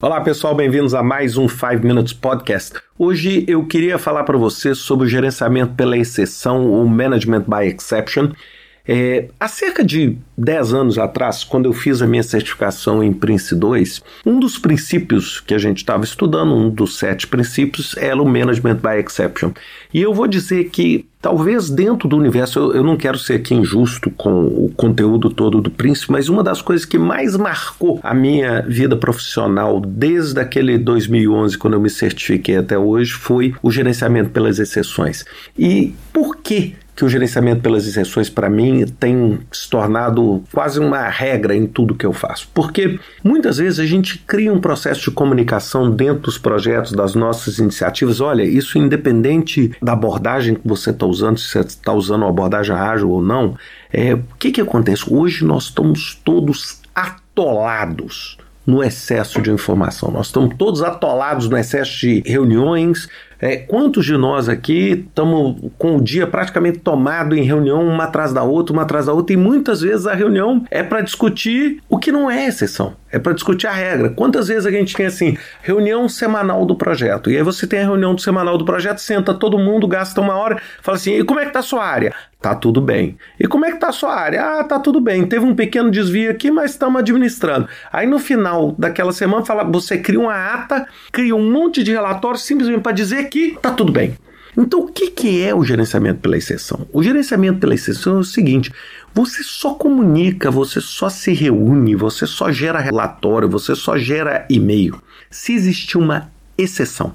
Olá pessoal, bem-vindos a mais um 5 Minutes Podcast. Hoje eu queria falar para você sobre o gerenciamento pela exceção, o Management by Exception. É, há cerca de 10 anos atrás, quando eu fiz a minha certificação em Prince 2, um dos princípios que a gente estava estudando, um dos sete princípios, era o Management by Exception. E eu vou dizer que talvez dentro do universo, eu, eu não quero ser aqui injusto com o conteúdo todo do Prince, mas uma das coisas que mais marcou a minha vida profissional desde aquele 2011, quando eu me certifiquei até hoje, foi o gerenciamento pelas exceções. E por que que o gerenciamento pelas exceções, para mim, tem se tornado quase uma regra em tudo que eu faço. Porque muitas vezes a gente cria um processo de comunicação dentro dos projetos, das nossas iniciativas. Olha, isso independente da abordagem que você está usando, se você está usando uma abordagem ágil ou não, é, o que, que acontece? Hoje nós estamos todos atolados no excesso de informação. Nós estamos todos atolados no excesso de reuniões, é, quantos de nós aqui estamos com o dia praticamente tomado em reunião, uma atrás da outra, uma atrás da outra, e muitas vezes a reunião é para discutir o que não é exceção, é para discutir a regra. Quantas vezes a gente tem assim, reunião semanal do projeto, e aí você tem a reunião semanal do projeto, senta todo mundo, gasta uma hora, fala assim, e como é que tá a sua área? Tá tudo bem. E como é que tá a sua área? Ah, tá tudo bem. Teve um pequeno desvio aqui, mas estamos administrando. Aí no final daquela semana, fala, você cria uma ata, cria um monte de relatórios simplesmente para dizer que tá tudo bem. Então, o que, que é o gerenciamento pela exceção? O gerenciamento pela exceção é o seguinte: você só comunica, você só se reúne, você só gera relatório, você só gera e-mail se existir uma exceção.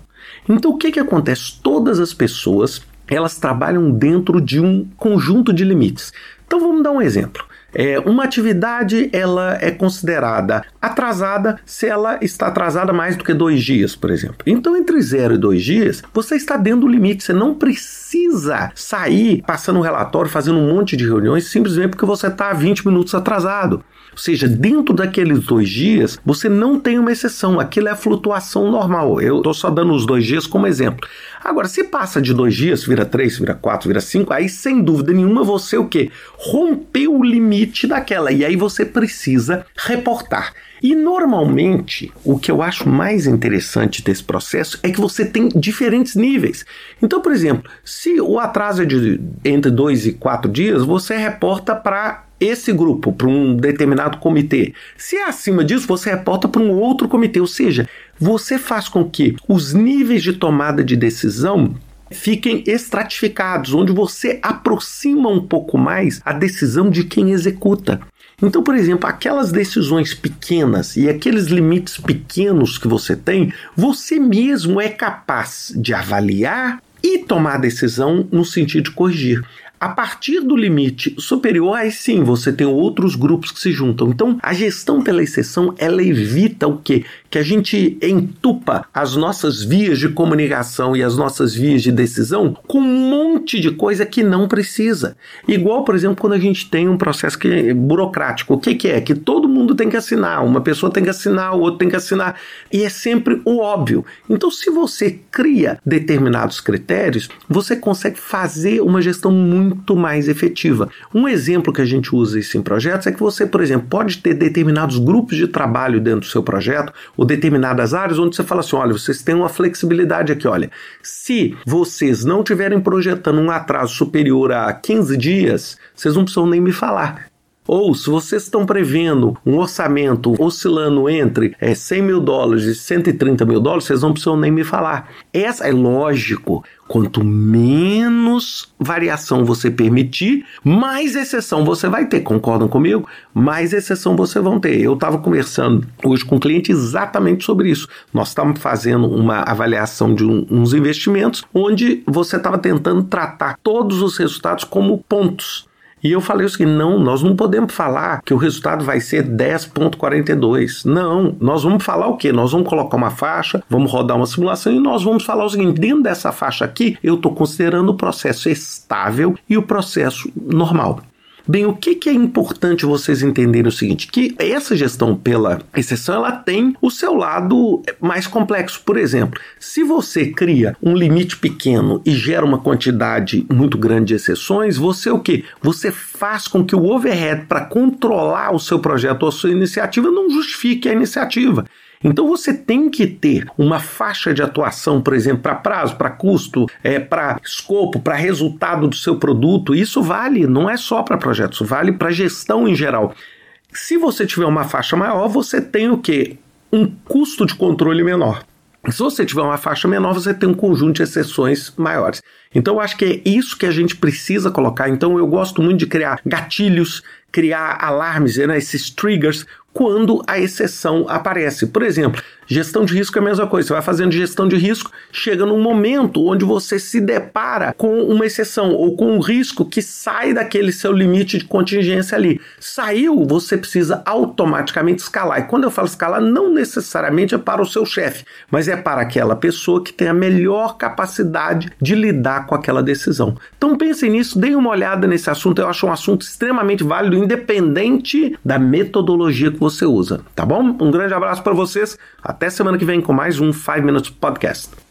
Então, o que, que acontece? Todas as pessoas elas trabalham dentro de um conjunto de limites. Então vamos dar um exemplo. É, uma atividade ela é considerada atrasada se ela está atrasada mais do que dois dias, por exemplo. Então, entre zero e dois dias, você está dentro do limite. Você não precisa sair passando um relatório, fazendo um monte de reuniões, simplesmente porque você está 20 minutos atrasado. Ou seja, dentro daqueles dois dias, você não tem uma exceção. Aquilo é a flutuação normal. Eu estou só dando os dois dias como exemplo. Agora, se passa de dois dias, vira três, vira quatro, vira cinco, aí sem dúvida nenhuma você o quê? Rompeu o limite daquela. E aí você precisa reportar. E normalmente, o que eu acho mais interessante desse processo é que você tem diferentes níveis. Então, por exemplo, se o atraso é de entre dois e quatro dias, você reporta para esse grupo, para um determinado comitê. Se é acima disso, você reporta para um outro comitê. Ou seja, você faz com que os níveis de tomada de decisão fiquem estratificados, onde você aproxima um pouco mais a decisão de quem executa. Então, por exemplo, aquelas decisões pequenas e aqueles limites pequenos que você tem, você mesmo é capaz de avaliar e tomar decisão no sentido de corrigir. A partir do limite superior, aí sim você tem outros grupos que se juntam. Então, a gestão pela exceção ela evita o quê? Que a gente entupa as nossas vias de comunicação e as nossas vias de decisão com um monte de coisa que não precisa. Igual, por exemplo, quando a gente tem um processo que é burocrático. O que, que é? Que todo mundo tem que assinar. Uma pessoa tem que assinar, o outro tem que assinar. E é sempre o óbvio. Então, se você cria determinados critérios, você consegue fazer uma gestão muito muito mais efetiva. Um exemplo que a gente usa isso em projetos é que você, por exemplo, pode ter determinados grupos de trabalho dentro do seu projeto ou determinadas áreas onde você fala assim: olha, vocês têm uma flexibilidade aqui, olha. Se vocês não estiverem projetando um atraso superior a 15 dias, vocês não precisam nem me falar. Ou se vocês estão prevendo um orçamento oscilando entre é, 100 mil dólares e 130 mil dólares, vocês não precisam nem me falar. Essa é lógico. Quanto menos variação você permitir, mais exceção você vai ter. Concordam comigo? Mais exceção você vão ter. Eu estava conversando hoje com um cliente exatamente sobre isso. Nós estávamos fazendo uma avaliação de um, uns investimentos onde você estava tentando tratar todos os resultados como pontos. E eu falei o seguinte: não, nós não podemos falar que o resultado vai ser 10,42. Não, nós vamos falar o quê? Nós vamos colocar uma faixa, vamos rodar uma simulação e nós vamos falar o seguinte: dentro dessa faixa aqui, eu estou considerando o processo estável e o processo normal. Bem, o que, que é importante vocês entenderem o seguinte, que essa gestão pela exceção, ela tem o seu lado mais complexo. Por exemplo, se você cria um limite pequeno e gera uma quantidade muito grande de exceções, você o que? Você faz com que o overhead para controlar o seu projeto ou a sua iniciativa não justifique a iniciativa. Então você tem que ter uma faixa de atuação, por exemplo, para prazo, para custo, é, para escopo, para resultado do seu produto. Isso vale, não é só para projetos, vale para gestão em geral. Se você tiver uma faixa maior, você tem o quê? Um custo de controle menor. Se você tiver uma faixa menor, você tem um conjunto de exceções maiores. Então, eu acho que é isso que a gente precisa colocar. Então, eu gosto muito de criar gatilhos, criar alarmes, né, esses triggers, quando a exceção aparece. Por exemplo, gestão de risco é a mesma coisa. Você vai fazendo gestão de risco, chega num momento onde você se depara com uma exceção ou com um risco que sai daquele seu limite de contingência ali. Saiu, você precisa automaticamente escalar. E quando eu falo escalar, não necessariamente é para o seu chefe, mas é para aquela pessoa que tem a melhor capacidade de lidar com aquela decisão. Então pensem nisso, deem uma olhada nesse assunto. Eu acho um assunto extremamente válido, independente da metodologia que você usa, tá bom? Um grande abraço para vocês. Até semana que vem com mais um 5 Minutes Podcast.